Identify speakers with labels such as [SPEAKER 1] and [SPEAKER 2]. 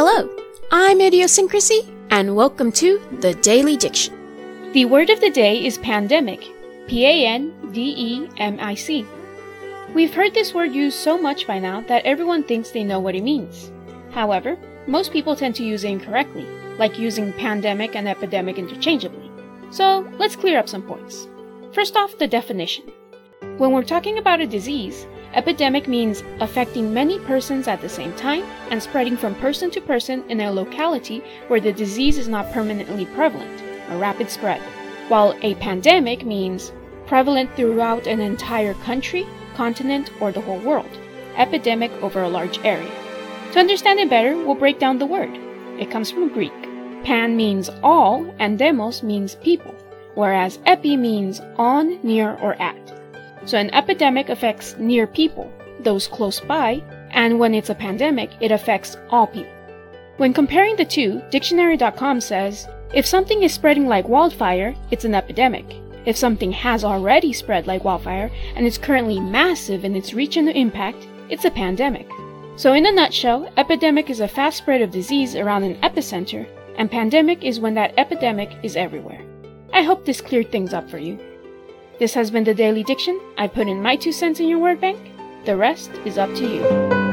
[SPEAKER 1] Hello, I'm Idiosyncrasy, and welcome to the Daily Diction.
[SPEAKER 2] The word of the day is pandemic. P A N D E M I C. We've heard this word used so much by now that everyone thinks they know what it means. However, most people tend to use it incorrectly, like using pandemic and epidemic interchangeably. So let's clear up some points. First off, the definition. When we're talking about a disease, epidemic means affecting many persons at the same time and spreading from person to person in a locality where the disease is not permanently prevalent, a rapid spread. While a pandemic means prevalent throughout an entire country, continent, or the whole world, epidemic over a large area. To understand it better, we'll break down the word. It comes from Greek. Pan means all, and demos means people, whereas epi means on, near, or at. So an epidemic affects near people, those close by, and when it's a pandemic, it affects all people. When comparing the two, dictionary.com says if something is spreading like wildfire, it's an epidemic. If something has already spread like wildfire and is currently massive in its reach and impact, it's a pandemic. So, in a nutshell, epidemic is a fast spread of disease around an epicenter, and pandemic is when that epidemic is everywhere. I hope this cleared things up for you. This has been the Daily Diction. I put in my two cents in your word bank. The rest is up to you.